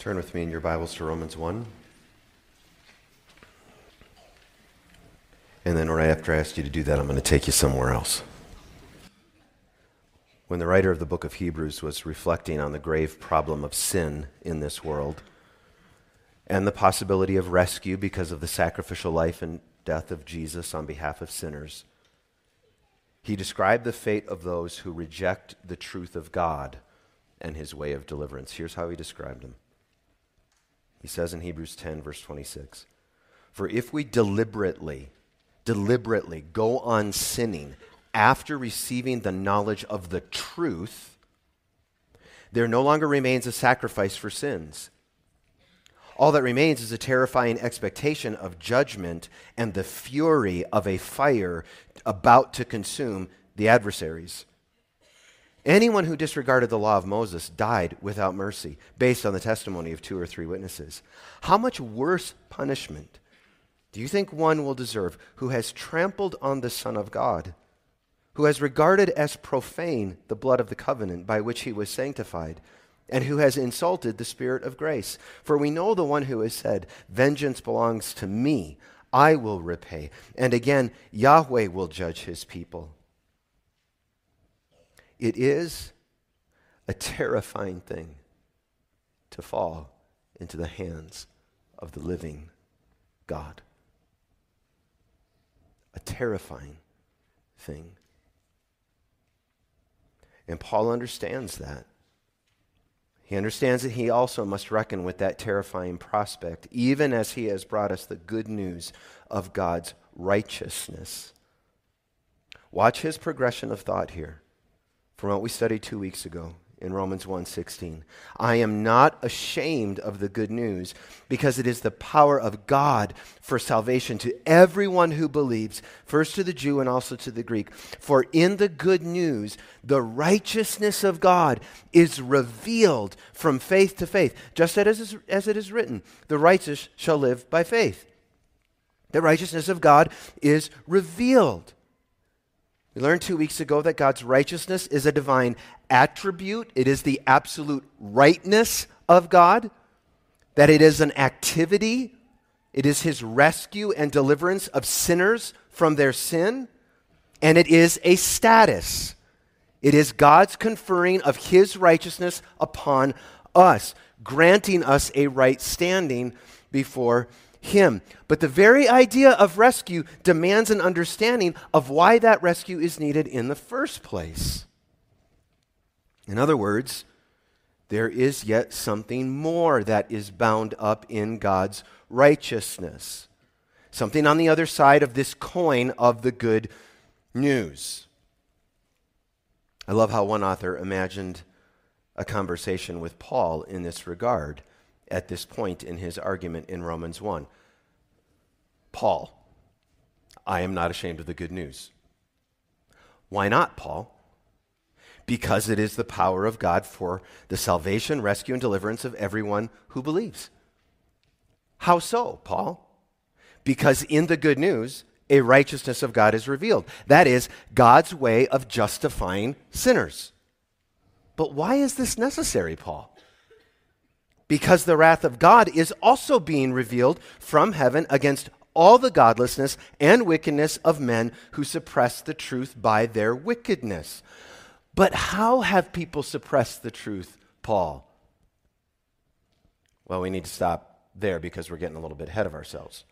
Turn with me in your Bibles to Romans 1. And then, right after I ask you to do that, I'm going to take you somewhere else. When the writer of the book of Hebrews was reflecting on the grave problem of sin in this world and the possibility of rescue because of the sacrificial life and death of Jesus on behalf of sinners, he described the fate of those who reject the truth of God and his way of deliverance. Here's how he described them. He says in Hebrews 10, verse 26 For if we deliberately, deliberately go on sinning after receiving the knowledge of the truth, there no longer remains a sacrifice for sins. All that remains is a terrifying expectation of judgment and the fury of a fire about to consume the adversaries. Anyone who disregarded the law of Moses died without mercy, based on the testimony of two or three witnesses. How much worse punishment do you think one will deserve who has trampled on the Son of God, who has regarded as profane the blood of the covenant by which he was sanctified, and who has insulted the Spirit of grace? For we know the one who has said, Vengeance belongs to me, I will repay. And again, Yahweh will judge his people. It is a terrifying thing to fall into the hands of the living God. A terrifying thing. And Paul understands that. He understands that he also must reckon with that terrifying prospect, even as he has brought us the good news of God's righteousness. Watch his progression of thought here from what we studied two weeks ago in Romans 1:16. I am not ashamed of the good news because it is the power of God for salvation to everyone who believes, first to the Jew and also to the Greek. For in the good news, the righteousness of God is revealed from faith to faith, just as, as it is written, the righteous shall live by faith. The righteousness of God is revealed. We learned two weeks ago that God's righteousness is a divine attribute, it is the absolute rightness of God, that it is an activity, it is his rescue and deliverance of sinners from their sin, and it is a status. It is God's conferring of his righteousness upon us, granting us a right standing before him. But the very idea of rescue demands an understanding of why that rescue is needed in the first place. In other words, there is yet something more that is bound up in God's righteousness. Something on the other side of this coin of the good news. I love how one author imagined a conversation with Paul in this regard at this point in his argument in Romans 1. Paul, I am not ashamed of the good news. Why not, Paul? Because it is the power of God for the salvation, rescue, and deliverance of everyone who believes. How so, Paul? Because in the good news, a righteousness of God is revealed. That is, God's way of justifying sinners. But why is this necessary, Paul? Because the wrath of God is also being revealed from heaven against all the godlessness and wickedness of men who suppress the truth by their wickedness. But how have people suppressed the truth, Paul? Well, we need to stop there because we're getting a little bit ahead of ourselves.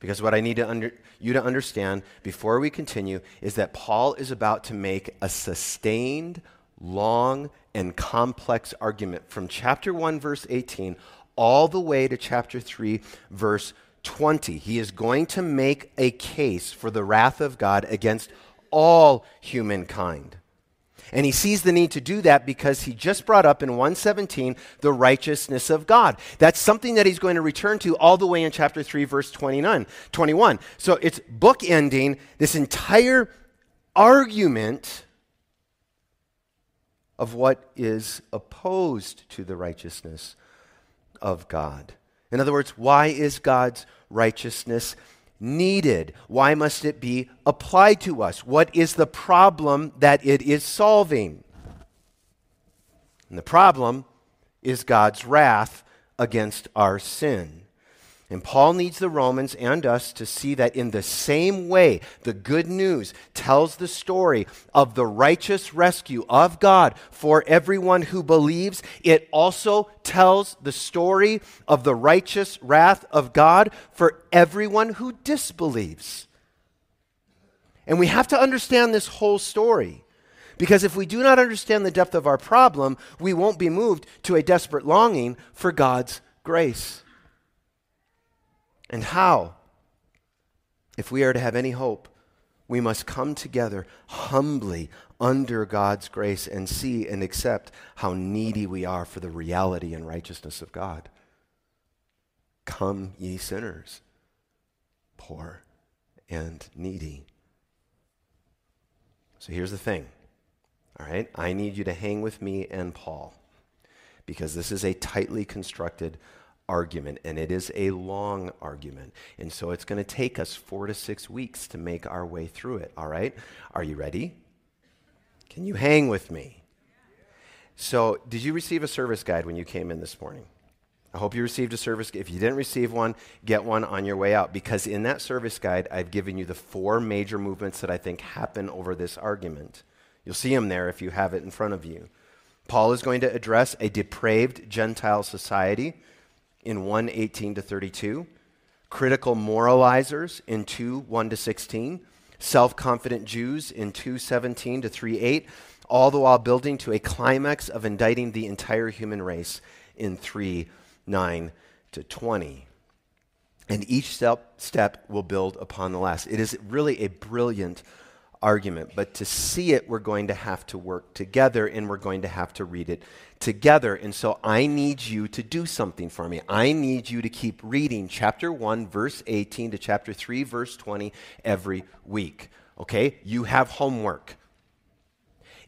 Because what I need to under, you to understand before we continue is that Paul is about to make a sustained, long, and complex argument from chapter 1, verse 18, all the way to chapter 3, verse 20. He is going to make a case for the wrath of God against all humankind. And he sees the need to do that because he just brought up in 117 the righteousness of God. That's something that he's going to return to all the way in chapter 3, verse 29, 21. So it's bookending this entire argument of what is opposed to the righteousness of God. In other words, why is God's righteousness needed? Why must it be applied to us? What is the problem that it is solving? And the problem is God's wrath against our sin. And Paul needs the Romans and us to see that in the same way, the good news tells the story of the righteous rescue of God for everyone who believes. It also tells the story of the righteous wrath of God for everyone who disbelieves. And we have to understand this whole story. Because if we do not understand the depth of our problem, we won't be moved to a desperate longing for God's grace. And how? If we are to have any hope, we must come together humbly under God's grace and see and accept how needy we are for the reality and righteousness of God. Come, ye sinners, poor and needy. So here's the thing. All right, I need you to hang with me and Paul because this is a tightly constructed argument, and it is a long argument. And so it's going to take us four to six weeks to make our way through it, all right? Are you ready? Can you hang with me? So, did you receive a service guide when you came in this morning? I hope you received a service. If you didn't receive one, get one on your way out because in that service guide, I've given you the four major movements that I think happen over this argument. You'll see them there if you have it in front of you. Paul is going to address a depraved Gentile society in 1 18 to 32, critical moralizers in 2 1 to 16, self confident Jews in 2 17 to 3 8, all the while building to a climax of indicting the entire human race in 3 9 to 20. And each step, step will build upon the last. It is really a brilliant argument. But to see it, we're going to have to work together and we're going to have to read it together. And so I need you to do something for me. I need you to keep reading chapter 1, verse 18 to chapter 3, verse 20 every week. Okay? You have homework.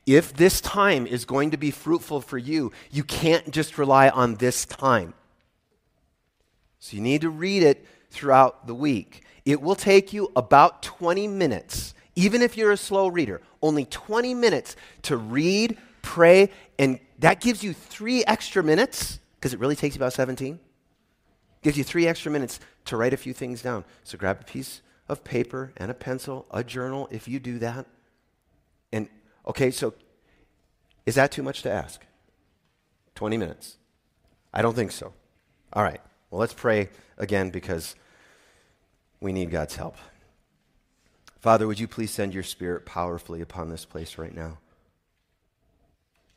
If this time is going to be fruitful for you, you can't just rely on this time. So you need to read it throughout the week. It will take you about 20 minutes even if you're a slow reader, only 20 minutes to read, pray, and that gives you three extra minutes, because it really takes you about 17. Gives you three extra minutes to write a few things down. So grab a piece of paper and a pencil, a journal, if you do that. And, okay, so is that too much to ask? 20 minutes? I don't think so. All right, well, let's pray again because we need God's help. Father, would you please send your spirit powerfully upon this place right now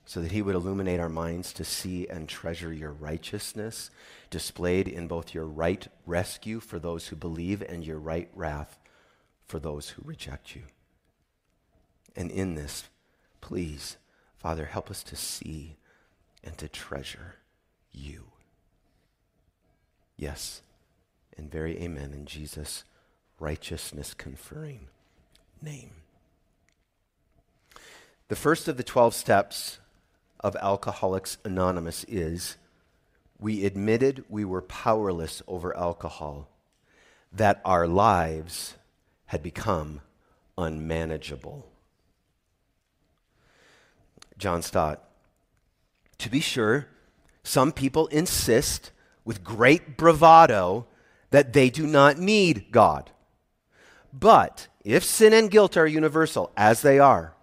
so that he would illuminate our minds to see and treasure your righteousness displayed in both your right rescue for those who believe and your right wrath for those who reject you. And in this, please, Father, help us to see and to treasure you. Yes, and very amen in Jesus' righteousness conferring name. The first of the 12 steps of Alcoholics Anonymous is we admitted we were powerless over alcohol, that our lives had become unmanageable. John Stott. To be sure, some people insist with great bravado that they do not need God. But if sin and guilt are universal, as they are,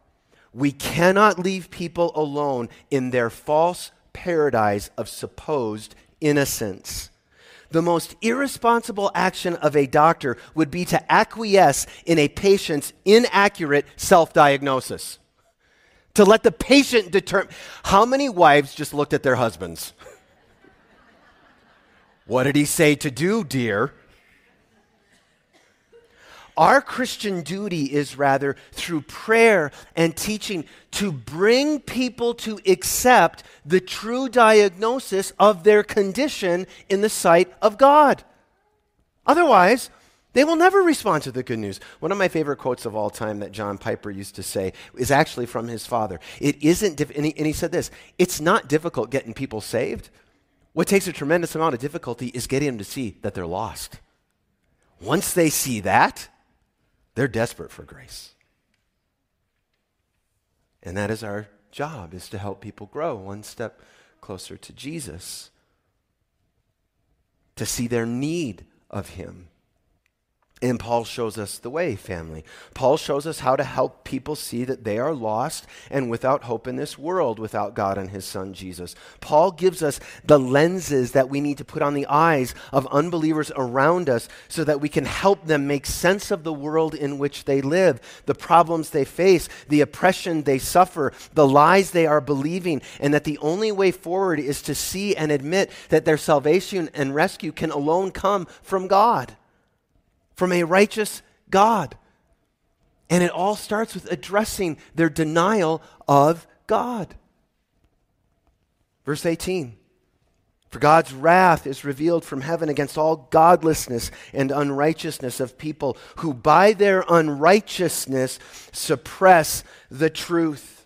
we cannot leave people alone in their false paradise of supposed innocence. The most irresponsible action of a doctor would be to acquiesce in a patient's inaccurate self diagnosis. To let the patient determine. How many wives just looked at their husbands? what did he say to do, dear? Our Christian duty is rather through prayer and teaching to bring people to accept the true diagnosis of their condition in the sight of God. Otherwise, they will never respond to the good news. One of my favorite quotes of all time that John Piper used to say is actually from his father. It isn't, dif- and, he, and he said this it's not difficult getting people saved. What takes a tremendous amount of difficulty is getting them to see that they're lost. Once they see that, they're desperate for grace. And that is our job is to help people grow one step closer to Jesus, to see their need of Him. And Paul shows us the way, family. Paul shows us how to help people see that they are lost and without hope in this world without God and his son Jesus. Paul gives us the lenses that we need to put on the eyes of unbelievers around us so that we can help them make sense of the world in which they live, the problems they face, the oppression they suffer, the lies they are believing, and that the only way forward is to see and admit that their salvation and rescue can alone come from God from a righteous God. And it all starts with addressing their denial of God. Verse 18 For God's wrath is revealed from heaven against all godlessness and unrighteousness of people who by their unrighteousness suppress the truth.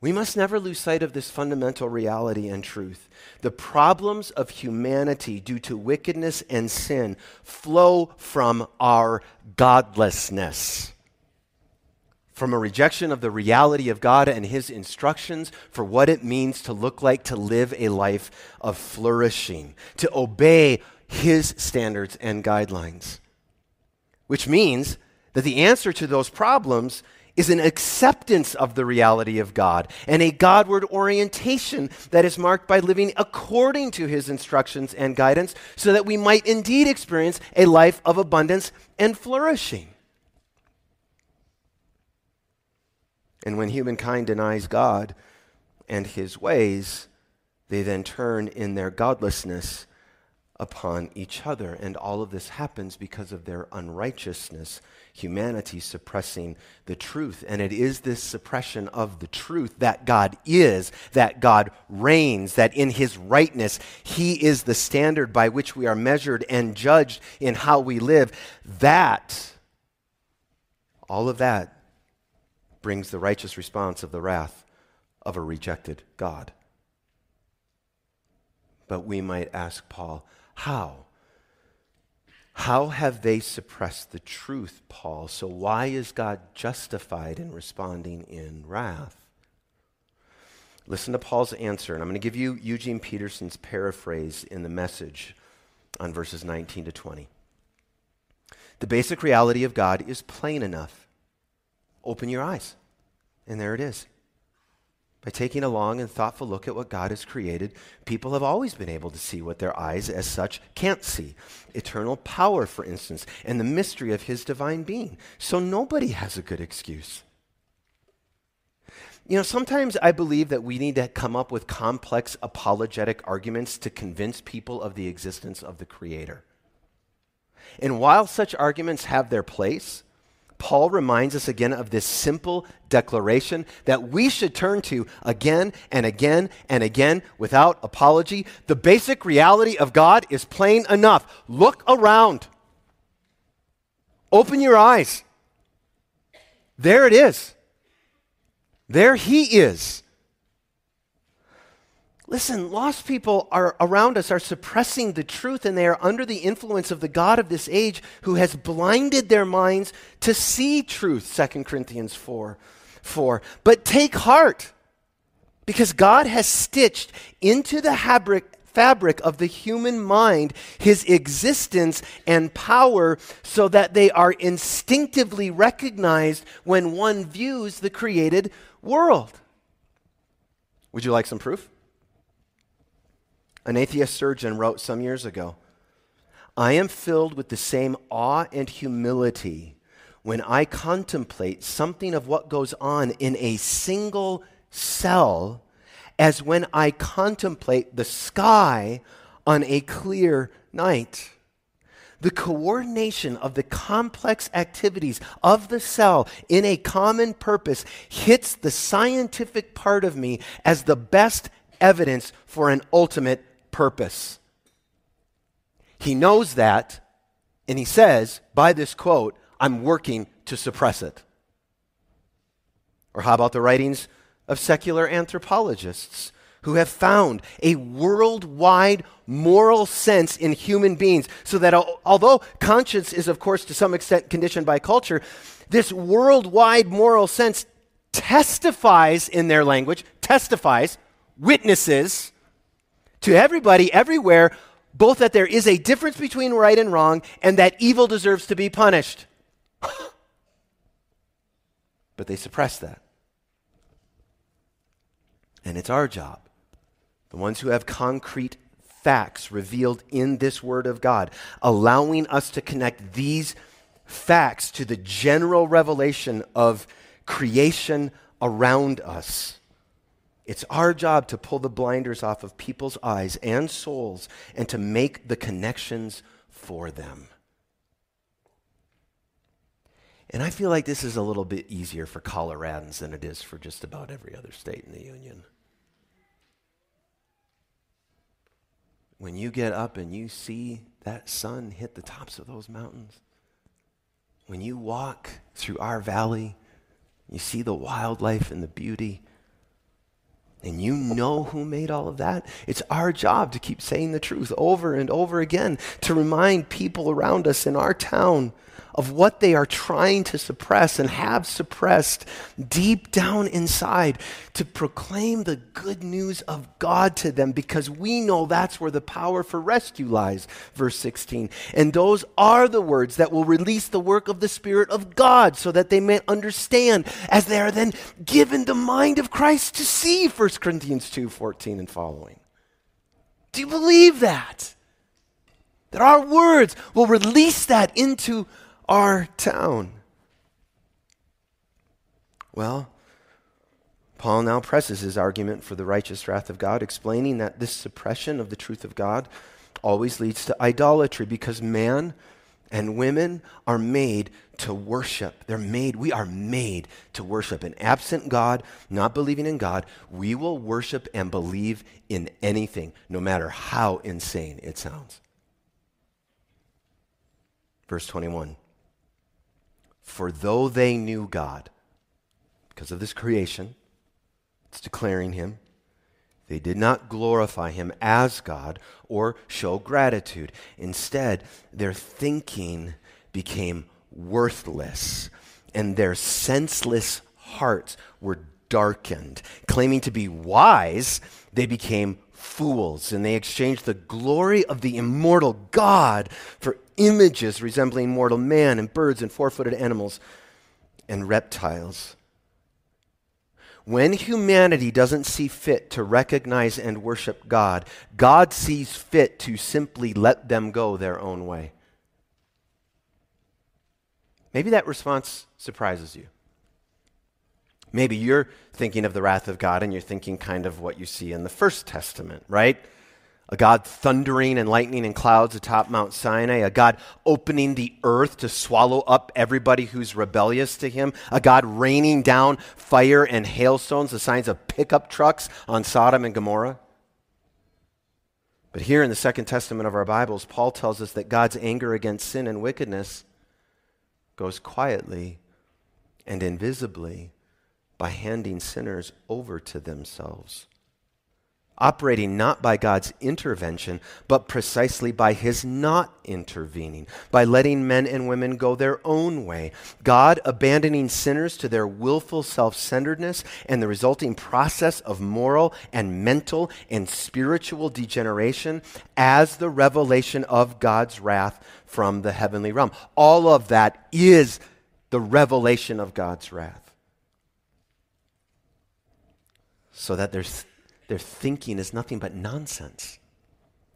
We must never lose sight of this fundamental reality and truth. The problems of humanity due to wickedness and sin flow from our godlessness, from a rejection of the reality of God and His instructions for what it means to look like to live a life of flourishing, to obey His standards and guidelines. Which means that the answer to those problems is an acceptance of the reality of God and a Godward orientation that is marked by living according to his instructions and guidance so that we might indeed experience a life of abundance and flourishing. And when humankind denies God and his ways, they then turn in their godlessness upon each other. And all of this happens because of their unrighteousness humanity suppressing the truth. And it is this suppression of the truth that God is, that God reigns, that in his rightness, he is the standard by which we are measured and judged in how we live. That, all of that, brings the righteous response of the wrath of a rejected God. But we might ask Paul, how? How have they suppressed the truth, Paul? So why is God justified in responding in wrath? Listen to Paul's answer, and I'm going to give you Eugene Peterson's paraphrase in the message on verses 19 to 20. The basic reality of God is plain enough. Open your eyes, and there it is. By taking a long and thoughtful look at what God has created, people have always been able to see what their eyes, as such, can't see. Eternal power, for instance, and the mystery of His divine being. So nobody has a good excuse. You know, sometimes I believe that we need to come up with complex apologetic arguments to convince people of the existence of the Creator. And while such arguments have their place, Paul reminds us again of this simple declaration that we should turn to again and again and again without apology. The basic reality of God is plain enough. Look around, open your eyes. There it is. There He is. Listen, lost people are around us are suppressing the truth and they are under the influence of the God of this age who has blinded their minds to see truth, 2 Corinthians 4. 4. But take heart, because God has stitched into the fabric, fabric of the human mind his existence and power so that they are instinctively recognized when one views the created world. Would you like some proof? An atheist surgeon wrote some years ago I am filled with the same awe and humility when I contemplate something of what goes on in a single cell as when I contemplate the sky on a clear night. The coordination of the complex activities of the cell in a common purpose hits the scientific part of me as the best evidence for an ultimate purpose. He knows that, and he says, by this quote, I'm working to suppress it. Or how about the writings of secular anthropologists who have found a worldwide moral sense in human beings so that although conscience is, of course, to some extent conditioned by culture, this worldwide moral sense testifies in their language, testifies witnesses to everybody, everywhere, both that there is a difference between right and wrong and that evil deserves to be punished. but they suppress that. And it's our job, the ones who have concrete facts revealed in this Word of God, allowing us to connect these facts to the general revelation of creation around us. It's our job to pull the blinders off of people's eyes and souls and to make the connections for them. And I feel like this is a little bit easier for Coloradans than it is for just about every other state in the Union. When you get up and you see that sun hit the tops of those mountains, when you walk through our valley, you see the wildlife and the beauty, and you know who made all of that. It's our job to keep saying the truth over and over again, to remind people around us in our town of what they are trying to suppress and have suppressed deep down inside, to proclaim the good news of God to them because we know that's where the power for rescue lies. Verse 16. And those are the words that will release the work of the Spirit of God so that they may understand as they are then given the mind of Christ to see 1 Corinthians 2 14 and following. Do you believe that? That our words will release that into our town. Well, Paul now presses his argument for the righteous wrath of God, explaining that this suppression of the truth of God always leads to idolatry because man and women are made to worship. They're made, we are made to worship. And absent God, not believing in God, we will worship and believe in anything, no matter how insane it sounds. Verse 21 for though they knew God, because of this creation, it's declaring him, they did not glorify him as God or show gratitude. Instead, their thinking became worthless, and their senseless hearts were darkened. Claiming to be wise, they became fools, and they exchanged the glory of the immortal God for images resembling mortal man and birds and four footed animals and reptiles. When humanity doesn't see fit to recognize and worship God, God sees fit to simply let them go their own way. Maybe that response surprises you. Maybe you're thinking of the wrath of God and you're thinking kind of what you see in the First Testament, right? A God thundering and lightning and clouds atop Mount Sinai, a God opening the earth to swallow up everybody who's rebellious to him, a God raining down fire and hailstones, the signs of pickup trucks on Sodom and Gomorrah. But here in the Second Testament of our Bibles, Paul tells us that God's anger against sin and wickedness goes quietly and invisibly by handing sinners over to themselves operating not by God's intervention, but precisely by his not intervening, by letting men and women go their own way. God abandoning sinners to their willful self centeredness and the resulting process of moral and mental and spiritual degeneration as the revelation of God's wrath from the heavenly realm. All of that is the revelation of God's wrath. So that there's their thinking is nothing but nonsense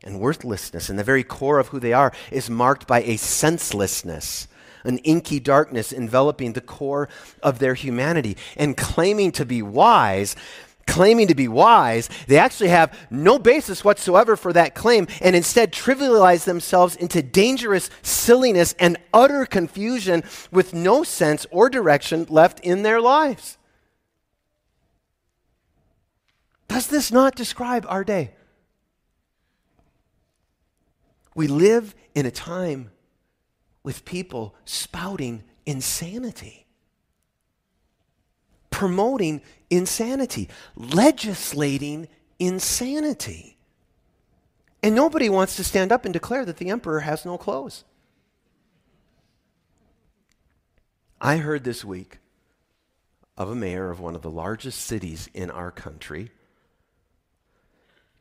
and worthlessness. And the very core of who they are is marked by a senselessness, an inky darkness enveloping the core of their humanity. And claiming to be wise, claiming to be wise, they actually have no basis whatsoever for that claim and instead trivialize themselves into dangerous silliness and utter confusion with no sense or direction left in their lives. Does this not describe our day? We live in a time with people spouting insanity, promoting insanity, legislating insanity. And nobody wants to stand up and declare that the emperor has no clothes. I heard this week of a mayor of one of the largest cities in our country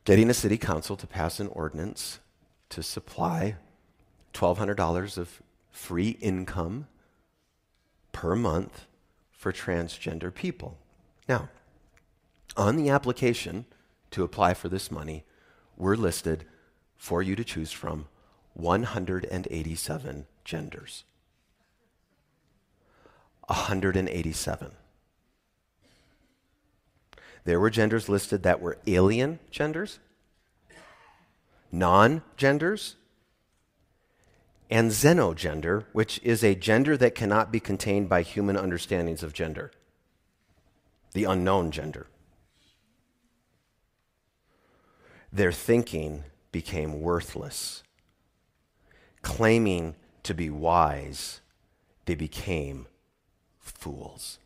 getting a city council to pass an ordinance to supply $1,200 of free income per month for transgender people. Now, on the application to apply for this money, we're listed for you to choose from 187 genders. 187. There were genders listed that were alien genders, non genders, and xenogender, which is a gender that cannot be contained by human understandings of gender, the unknown gender. Their thinking became worthless. Claiming to be wise, they became fools.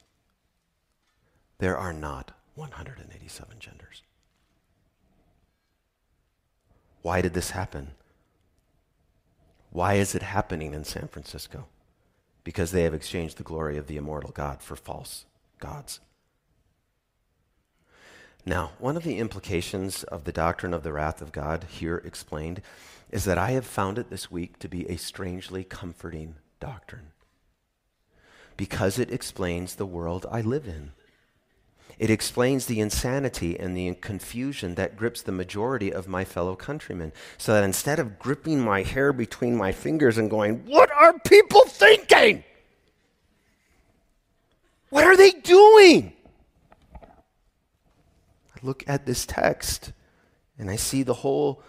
There are not 187 genders. Why did this happen? Why is it happening in San Francisco? Because they have exchanged the glory of the immortal God for false gods. Now, one of the implications of the doctrine of the wrath of God here explained is that I have found it this week to be a strangely comforting doctrine because it explains the world I live in. It explains the insanity and the confusion that grips the majority of my fellow countrymen. So that instead of gripping my hair between my fingers and going, What are people thinking? What are they doing? I look at this text and I see the whole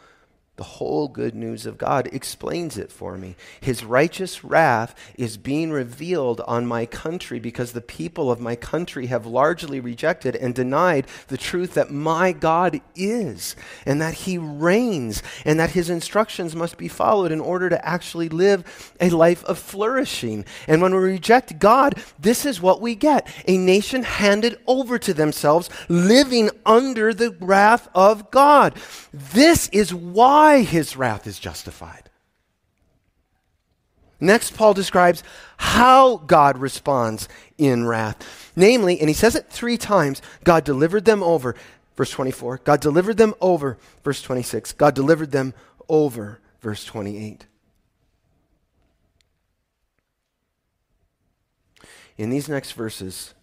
the whole good news of God explains it for me. His righteous wrath is being revealed on my country because the people of my country have largely rejected and denied the truth that my God is and that He reigns and that His instructions must be followed in order to actually live a life of flourishing. And when we reject God, this is what we get a nation handed over to themselves, living under the wrath of God. This is why his wrath is justified. Next, Paul describes how God responds in wrath. Namely, and he says it three times God delivered them over. Verse 24. God delivered them over. Verse 26. God delivered them over. Verse 28. In these next verses,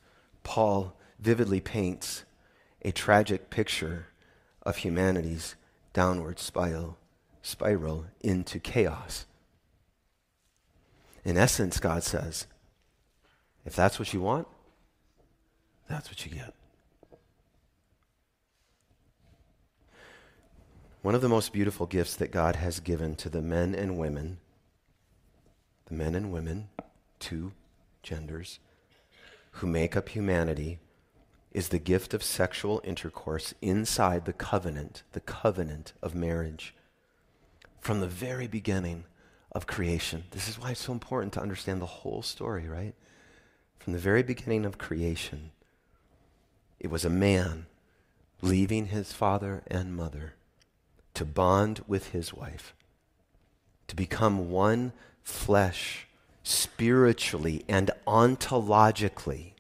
Paul vividly paints a tragic picture of humanity's downward spiral, spiral into chaos. In essence, God says, if that's what you want, that's what you get. One of the most beautiful gifts that God has given to the men and women, the men and women, two genders, who make up humanity is the gift of sexual intercourse inside the covenant, the covenant of marriage. From the very beginning of creation. This is why it's so important to understand the whole story, right? From the very beginning of creation, it was a man leaving his father and mother to bond with his wife, to become one flesh spiritually and ontologically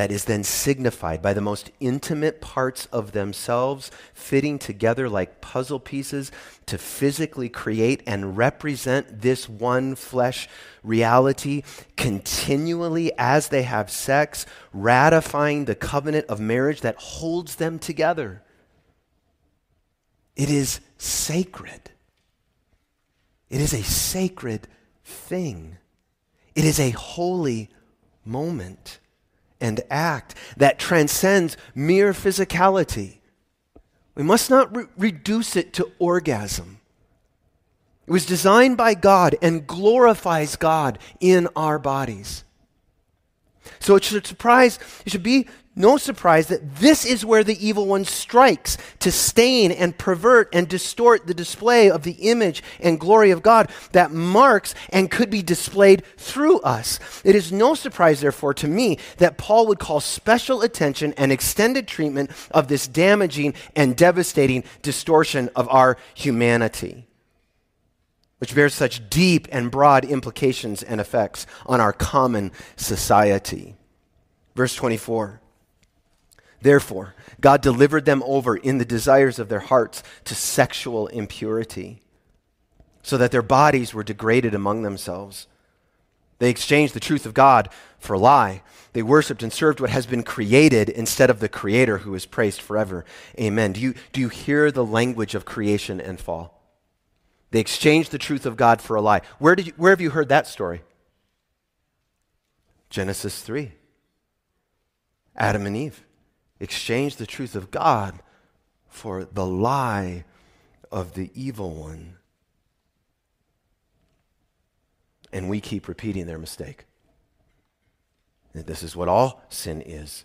that is then signified by the most intimate parts of themselves fitting together like puzzle pieces to physically create and represent this one flesh reality continually as they have sex, ratifying the covenant of marriage that holds them together. It is sacred. It is a sacred thing. It is a holy moment and act that transcends mere physicality. We must not re- reduce it to orgasm. It was designed by God and glorifies God in our bodies. So it should surprise, it should be no surprise that this is where the evil one strikes to stain and pervert and distort the display of the image and glory of God that marks and could be displayed through us. It is no surprise, therefore, to me that Paul would call special attention and extended treatment of this damaging and devastating distortion of our humanity which bears such deep and broad implications and effects on our common society. Verse 24 Therefore, God delivered them over in the desires of their hearts to sexual impurity, so that their bodies were degraded among themselves. They exchanged the truth of God for a lie. They worshiped and served what has been created instead of the Creator who is praised forever. Amen. Do you, do you hear the language of creation and fall? They exchanged the truth of God for a lie. Where, did you, where have you heard that story? Genesis 3. Adam and Eve exchanged the truth of God for the lie of the evil one. And we keep repeating their mistake. This is what all sin is.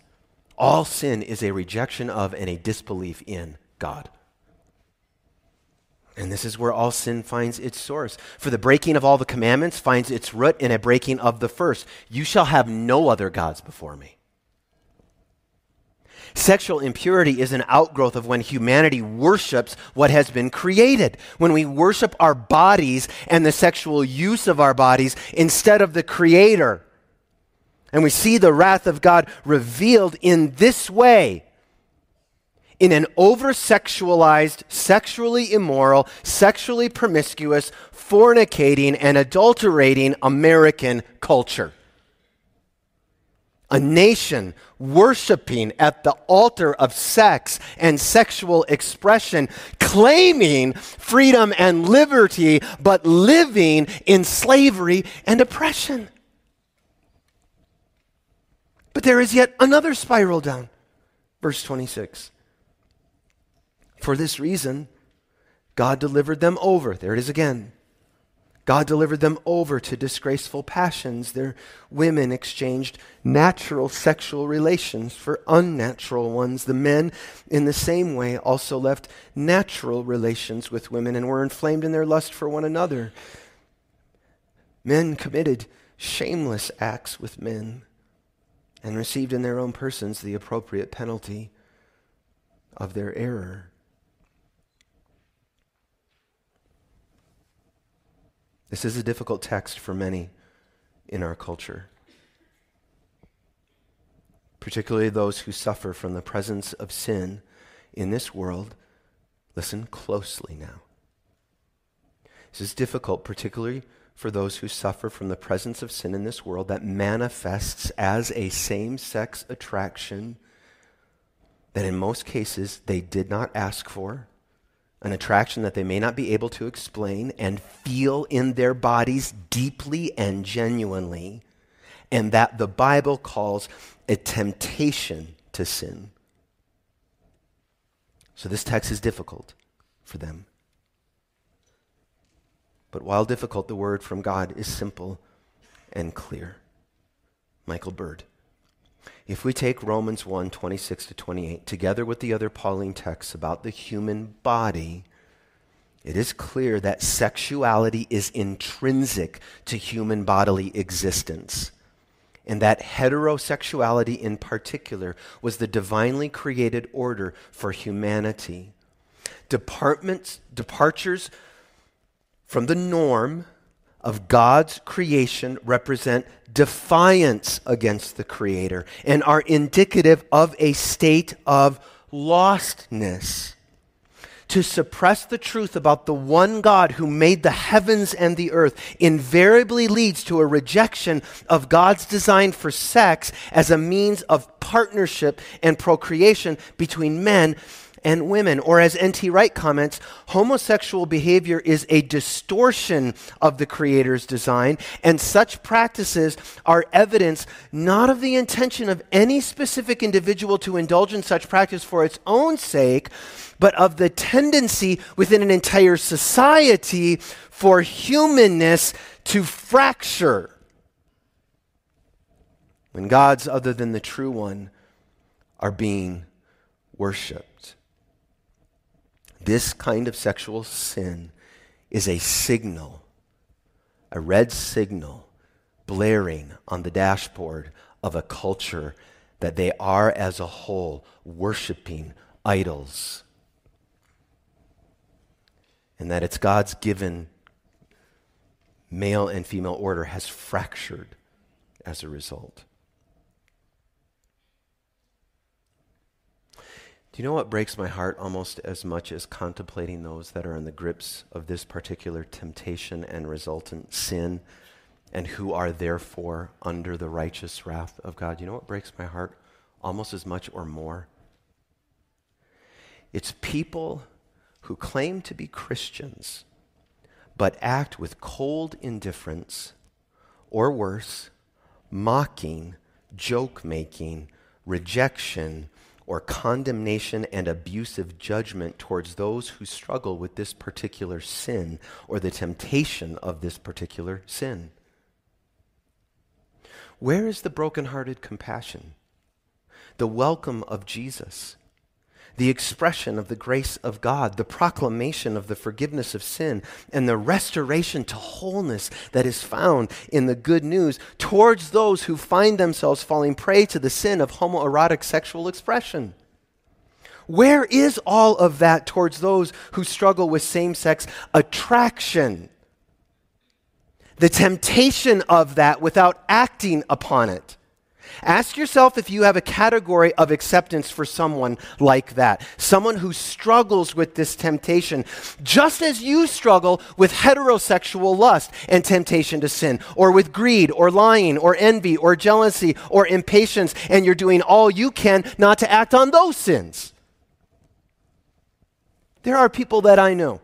All sin is a rejection of and a disbelief in God. And this is where all sin finds its source. For the breaking of all the commandments finds its root in a breaking of the first. You shall have no other gods before me. Sexual impurity is an outgrowth of when humanity worships what has been created. When we worship our bodies and the sexual use of our bodies instead of the Creator. And we see the wrath of God revealed in this way in an over sexualized, sexually immoral, sexually promiscuous, fornicating, and adulterating American culture. A nation worshiping at the altar of sex and sexual expression, claiming freedom and liberty, but living in slavery and oppression. But there is yet another spiral down. Verse 26. For this reason, God delivered them over. There it is again. God delivered them over to disgraceful passions. Their women exchanged natural sexual relations for unnatural ones. The men, in the same way, also left natural relations with women and were inflamed in their lust for one another. Men committed shameless acts with men and received in their own persons the appropriate penalty of their error. This is a difficult text for many in our culture, particularly those who suffer from the presence of sin in this world. Listen closely now. This is difficult, particularly for those who suffer from the presence of sin in this world that manifests as a same sex attraction that in most cases they did not ask for, an attraction that they may not be able to explain and feel in their bodies deeply and genuinely, and that the Bible calls a temptation to sin. So this text is difficult for them. But while difficult, the word from God is simple and clear. Michael Bird. If we take Romans 1 26 to 28, together with the other Pauline texts about the human body, it is clear that sexuality is intrinsic to human bodily existence. And that heterosexuality in particular was the divinely created order for humanity. Departments, departures from the norm of God's creation represent defiance against the Creator and are indicative of a state of lostness. To suppress the truth about the one God who made the heavens and the earth invariably leads to a rejection of God's design for sex as a means of partnership and procreation between men and women. Or, as N.T. Wright comments, homosexual behavior is a distortion of the Creator's design, and such practices are evidence not of the intention of any specific individual to indulge in such practice for its own sake, but of the tendency within an entire society for humanness to fracture. When gods other than the true one are being worshiped. This kind of sexual sin is a signal, a red signal blaring on the dashboard of a culture that they are as a whole worshiping idols. And that it's God's given male and female order has fractured as a result. Do you know what breaks my heart almost as much as contemplating those that are in the grips of this particular temptation and resultant sin and who are therefore under the righteous wrath of God? You know what breaks my heart almost as much or more? It's people who claim to be Christians but act with cold indifference or worse, mocking, joke making, rejection, or condemnation and abusive judgment towards those who struggle with this particular sin or the temptation of this particular sin. Where is the brokenhearted compassion? The welcome of Jesus? The expression of the grace of God, the proclamation of the forgiveness of sin, and the restoration to wholeness that is found in the good news towards those who find themselves falling prey to the sin of homoerotic sexual expression. Where is all of that towards those who struggle with same sex attraction? The temptation of that without acting upon it. Ask yourself if you have a category of acceptance for someone like that, someone who struggles with this temptation, just as you struggle with heterosexual lust and temptation to sin, or with greed, or lying, or envy, or jealousy, or impatience, and you're doing all you can not to act on those sins. There are people that I know.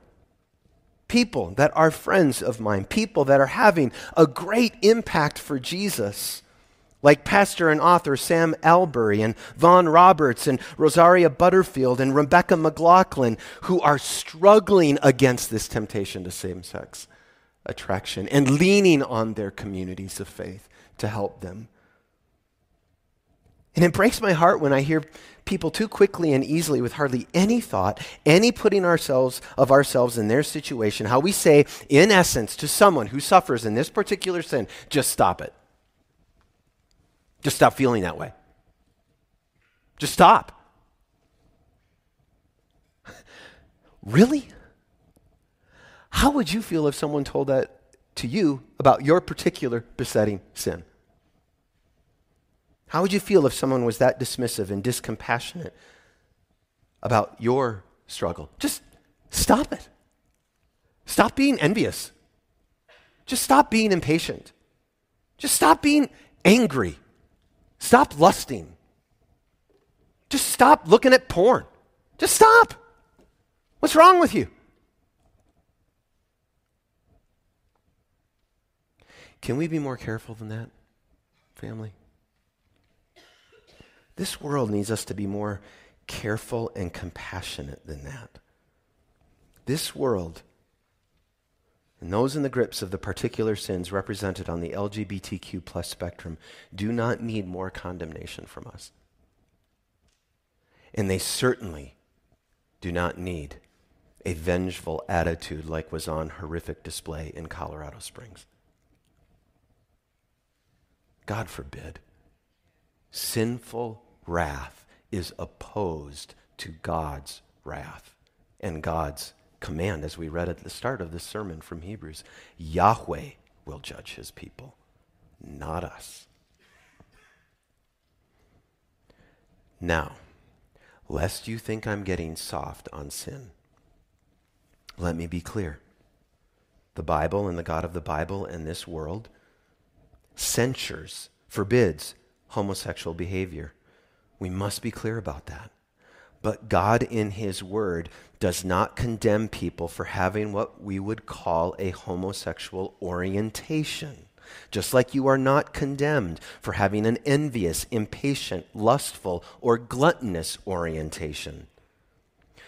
People that are friends of mine, people that are having a great impact for Jesus like pastor and author Sam Allberry and Vaughan Roberts and Rosaria Butterfield and Rebecca McLaughlin, who are struggling against this temptation to same sex attraction and leaning on their communities of faith to help them. And it breaks my heart when I hear people too quickly and easily, with hardly any thought, any putting ourselves of ourselves in their situation, how we say, in essence, to someone who suffers in this particular sin, just stop it. Just stop feeling that way. Just stop. really? How would you feel if someone told that to you about your particular besetting sin? How would you feel if someone was that dismissive and discompassionate about your struggle? Just stop it. Stop being envious. Just stop being impatient. Just stop being angry. Stop lusting. Just stop looking at porn. Just stop. What's wrong with you? Can we be more careful than that, family? This world needs us to be more careful and compassionate than that. This world and those in the grips of the particular sins represented on the LGBTQ plus spectrum do not need more condemnation from us. And they certainly do not need a vengeful attitude like was on horrific display in Colorado Springs. God forbid. Sinful wrath is opposed to God's wrath and God's command, as we read at the start of this sermon from Hebrews Yahweh will judge his people, not us. Now, lest you think I'm getting soft on sin, let me be clear. The Bible and the God of the Bible and this world censures, forbids homosexual behavior. We must be clear about that. But God, in His Word, does not condemn people for having what we would call a homosexual orientation. Just like you are not condemned for having an envious, impatient, lustful, or gluttonous orientation.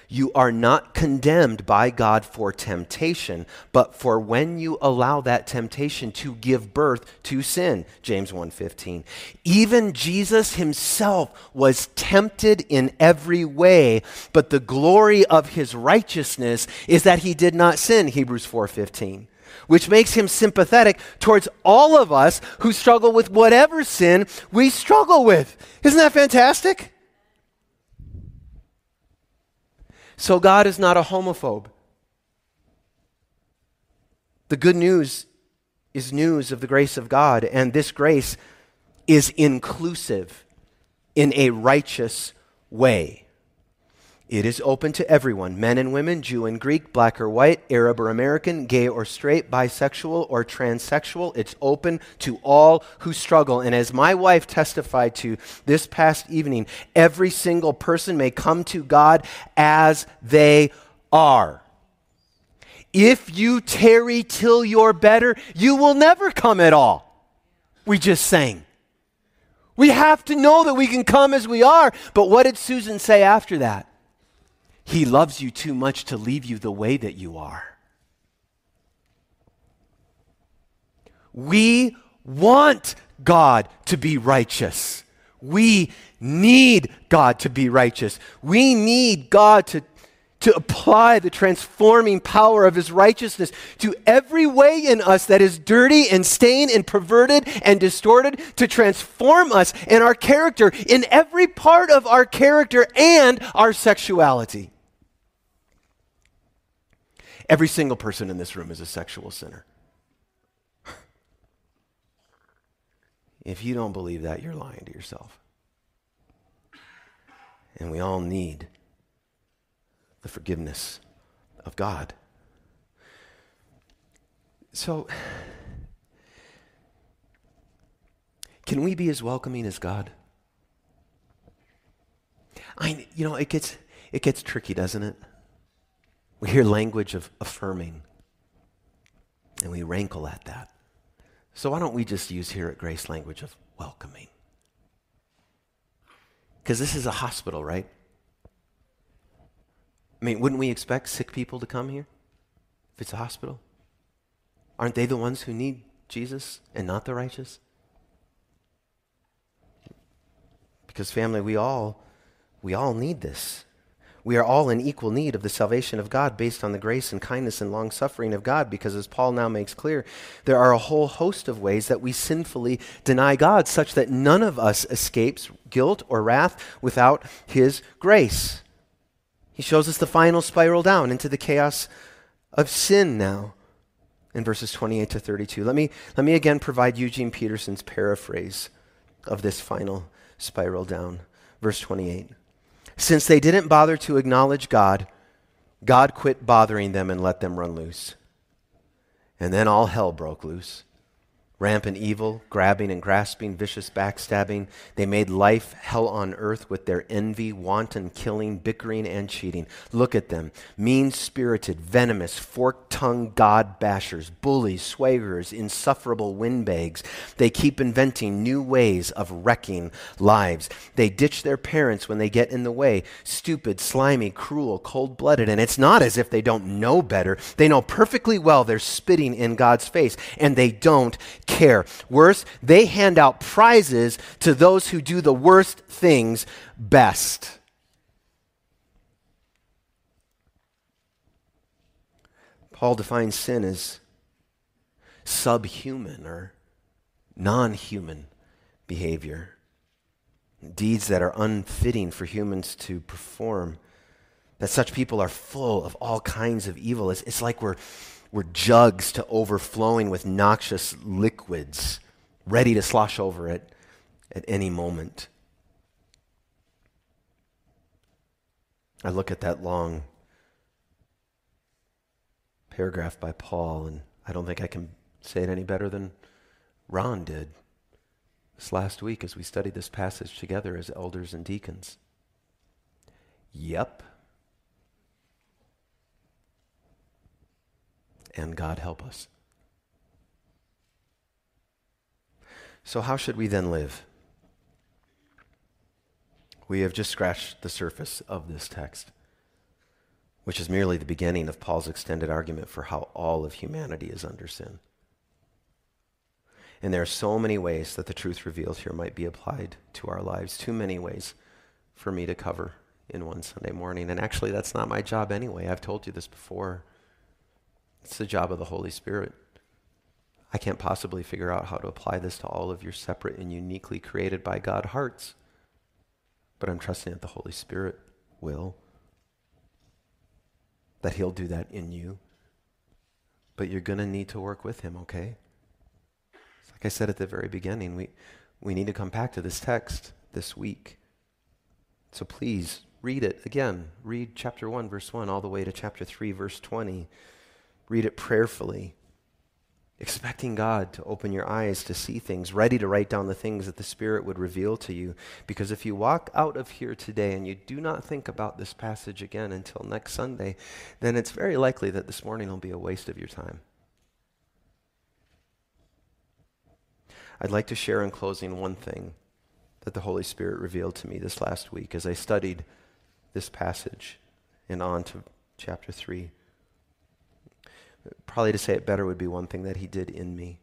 You are not condemned by God for temptation, but for when you allow that temptation to give birth to sin. James 1:15. Even Jesus himself was tempted in every way, but the glory of his righteousness is that he did not sin. Hebrews 4:15 which makes him sympathetic towards all of us who struggle with whatever sin we struggle with. Isn't that fantastic? So God is not a homophobe. The good news is news of the grace of God, and this grace is inclusive in a righteous way. It is open to everyone men and women, Jew and Greek, black or white, Arab or American, gay or straight, bisexual or transsexual. It's open to all who struggle. And as my wife testified to this past evening, every single person may come to God as they are. If you tarry till you're better, you will never come at all. We just sang. We have to know that we can come as we are. But what did Susan say after that? He loves you too much to leave you the way that you are. We want God to be righteous. We need God to be righteous. We need God to to apply the transforming power of his righteousness to every way in us that is dirty and stained and perverted and distorted, to transform us and our character in every part of our character and our sexuality. Every single person in this room is a sexual sinner. If you don't believe that, you're lying to yourself. And we all need the forgiveness of God. So, can we be as welcoming as God? I, you know, it gets, it gets tricky, doesn't it? We hear language of affirming, and we rankle at that. So, why don't we just use here at Grace language of welcoming? Because this is a hospital, right? I mean, wouldn't we expect sick people to come here if it's a hospital? Aren't they the ones who need Jesus and not the righteous? Because family, we all we all need this. We are all in equal need of the salvation of God based on the grace and kindness and long suffering of God, because as Paul now makes clear, there are a whole host of ways that we sinfully deny God, such that none of us escapes guilt or wrath without his grace. He shows us the final spiral down into the chaos of sin now in verses 28 to 32. Let me, let me again provide Eugene Peterson's paraphrase of this final spiral down. Verse 28. Since they didn't bother to acknowledge God, God quit bothering them and let them run loose. And then all hell broke loose rampant evil, grabbing and grasping, vicious backstabbing. They made life hell on earth with their envy, wanton killing, bickering, and cheating. Look at them mean spirited, venomous, fork tongued God bashers, bullies, swaggerers, insufferable windbags. They keep inventing new ways of wrecking lives. They ditch their parents when they get in the way. Stupid, slimy, cruel, cold blooded. And it's not as if they don't know better. They know perfectly well they're spitting in God's face, and they don't care. Worse, they hand out prizes to those who do the worst things best. Paul defines sin as subhuman or non human behavior, deeds that are unfitting for humans to perform. That such people are full of all kinds of evil. It's, it's like we're were jugs to overflowing with noxious liquids, ready to slosh over it at any moment. I look at that long paragraph by Paul, and I don't think I can say it any better than Ron did this last week as we studied this passage together as elders and deacons. Yep. And God help us. So, how should we then live? We have just scratched the surface of this text, which is merely the beginning of Paul's extended argument for how all of humanity is under sin. And there are so many ways that the truth revealed here might be applied to our lives, too many ways for me to cover in one Sunday morning. And actually, that's not my job anyway. I've told you this before. It's the job of the Holy Spirit. I can't possibly figure out how to apply this to all of your separate and uniquely created by God hearts, but I'm trusting that the Holy Spirit will, that He'll do that in you. But you're going to need to work with Him, okay? Like I said at the very beginning, we, we need to come back to this text this week. So please read it again. Read chapter 1, verse 1, all the way to chapter 3, verse 20. Read it prayerfully, expecting God to open your eyes to see things, ready to write down the things that the Spirit would reveal to you. Because if you walk out of here today and you do not think about this passage again until next Sunday, then it's very likely that this morning will be a waste of your time. I'd like to share in closing one thing that the Holy Spirit revealed to me this last week as I studied this passage and on to chapter 3. Probably to say it better would be one thing that He did in me.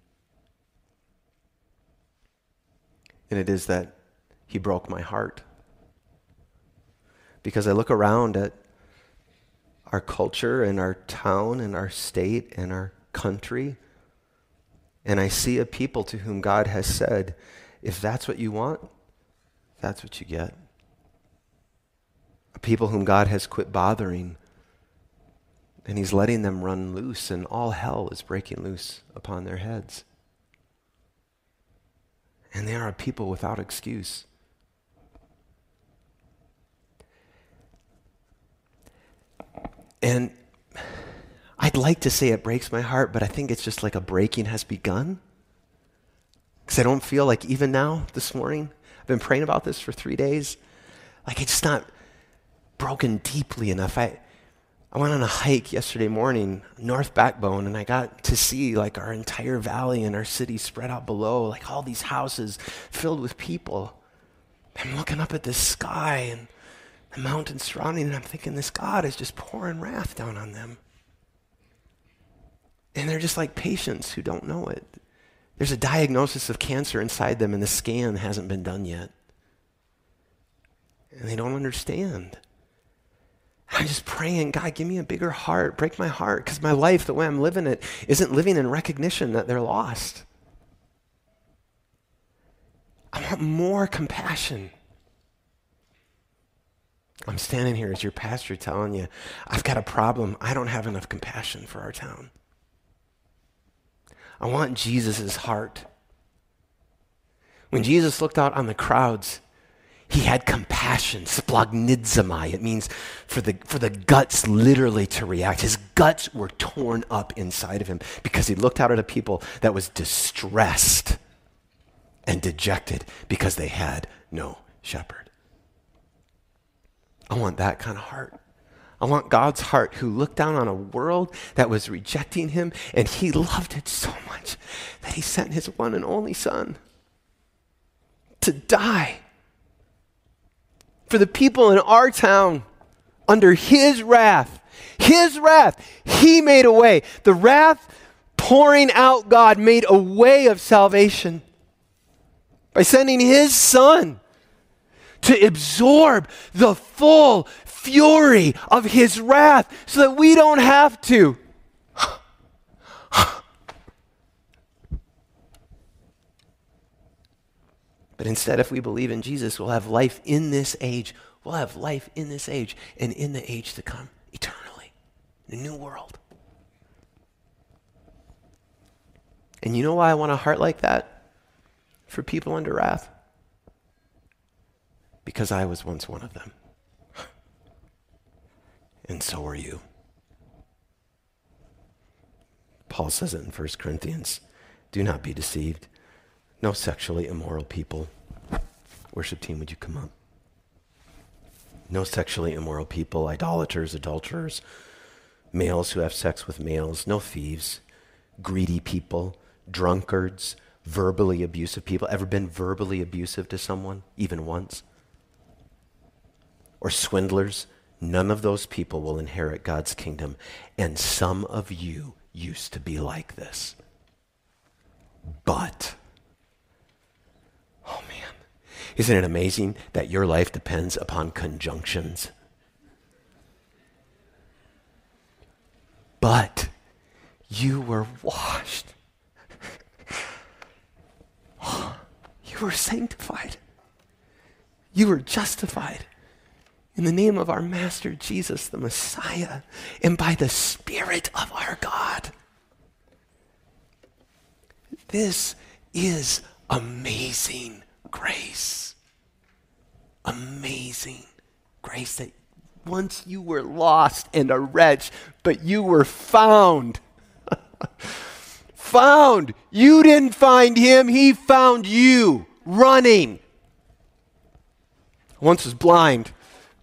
And it is that He broke my heart. Because I look around at our culture and our town and our state and our country and I see a people to whom God has said, if that's what you want, that's what you get. A people whom God has quit bothering, and He's letting them run loose, and all hell is breaking loose upon their heads. And they are a people without excuse. And I'd like to say it breaks my heart, but I think it's just like a breaking has begun. Because I don't feel like even now, this morning, I've been praying about this for three days, like it's not broken deeply enough. I, I went on a hike yesterday morning, North Backbone, and I got to see like our entire valley and our city spread out below, like all these houses filled with people. I'm looking up at the sky and the mountains surrounding, and I'm thinking, this God is just pouring wrath down on them. And they're just like patients who don't know it. There's a diagnosis of cancer inside them, and the scan hasn't been done yet. And they don't understand. I'm just praying, God, give me a bigger heart. Break my heart, because my life, the way I'm living it, isn't living in recognition that they're lost. I want more compassion. I'm standing here as your pastor telling you, I've got a problem. I don't have enough compassion for our town. I want Jesus' heart. When Jesus looked out on the crowds, he had compassion, splanchnizomai. It means for the, for the guts literally to react. His guts were torn up inside of him because he looked out at a people that was distressed and dejected because they had no shepherd. I want that kind of heart. I want God's heart who looked down on a world that was rejecting him, and he loved it so much that he sent his one and only son to die for the people in our town under his wrath. His wrath, he made a way. The wrath pouring out God made a way of salvation by sending his son to absorb the full fury of his wrath so that we don't have to. But instead, if we believe in Jesus, we'll have life in this age. We'll have life in this age and in the age to come, eternally, in a new world. And you know why I want a heart like that for people under wrath? Because I was once one of them and so are you. Paul says it in 1 Corinthians do not be deceived. No sexually immoral people. Worship team, would you come up? No sexually immoral people, idolaters, adulterers, males who have sex with males, no thieves, greedy people, drunkards, verbally abusive people. Ever been verbally abusive to someone, even once? Or swindlers, None of those people will inherit God's kingdom. And some of you used to be like this. But, oh man, isn't it amazing that your life depends upon conjunctions? But you were washed. you were sanctified. You were justified in the name of our Master Jesus, the Messiah, and by the Spirit of our God. This is amazing grace. Amazing Grace that once you were lost and a wretch, but you were found. found. You didn't find him, he found you running. Once was blind,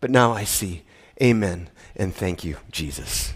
but now I see. Amen. And thank you, Jesus.